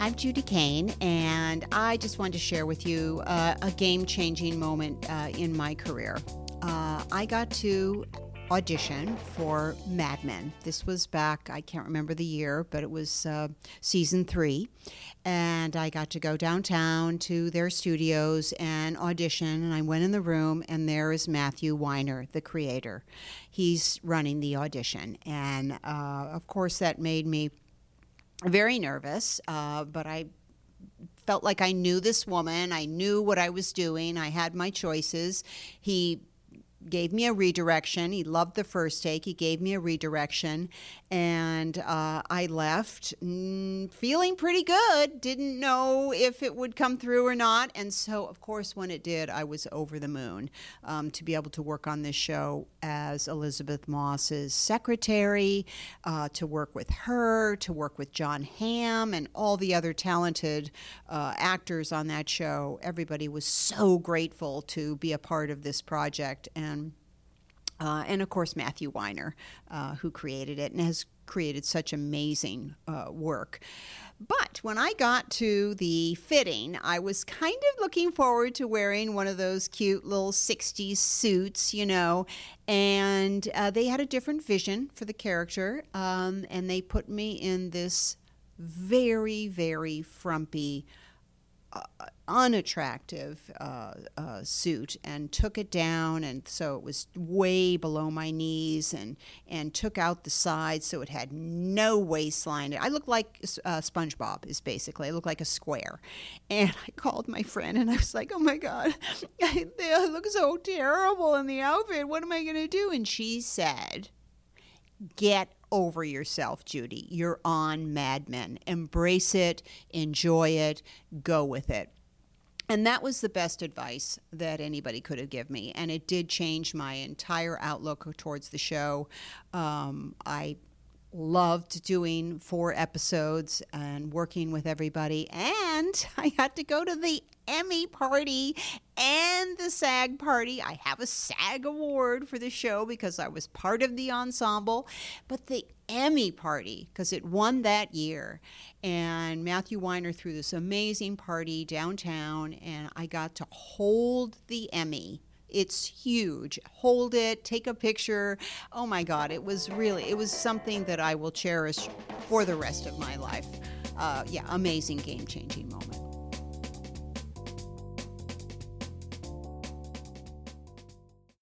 I'm Judy Kane, and I just wanted to share with you uh, a game changing moment uh, in my career. Uh, I got to audition for Mad Men. This was back, I can't remember the year, but it was uh, season three. And I got to go downtown to their studios and audition. And I went in the room, and there is Matthew Weiner, the creator. He's running the audition. And uh, of course, that made me very nervous, uh, but I felt like I knew this woman. I knew what I was doing. I had my choices. He gave me a redirection. He loved the first take. He gave me a redirection, and uh, I left mm, feeling pretty good. Didn't know if it would come through or not, and so of course when it did, I was over the moon um, to be able to work on this show as Elisabeth Moss's secretary, uh, to work with her, to work with Jon Hamm and all the other talented uh, actors on that show. Everybody was so grateful to be a part of this project and. Uh, and of course, Matthew Weiner, uh, who created it and has created such amazing uh, work. But when I got to the fitting, I was kind of looking forward to wearing one of those cute little 60s suits, you know, and uh, they had a different vision for the character, um, and they put me in this very, very frumpy unattractive uh, uh, suit and took it down and so it was way below my knees and and took out the sides so it had no waistline. I looked like uh, spongebob is basically. I looked like a square. And i called my friend and i was like oh my god I, I look so terrible in the outfit. What am i going to do? And she said get over yourself, Judy. You're on Mad Men. Embrace it, enjoy it, go with it. And that was the best advice that anybody could have given me. And it did change my entire outlook towards the show. Um, I loved doing four episodes and working with everybody. And I had to go to the Emmy party and the SAG party. I have a SAG award for the show because I was part of the ensemble, but the Emmy party because it won that year. And Matthew Weiner threw this amazing party downtown, and I got to hold the Emmy it's huge. Hold it, take a picture. Oh my God, it was really, it was something that I will cherish for the rest of my life. Uh, yeah, amazing game changing moment.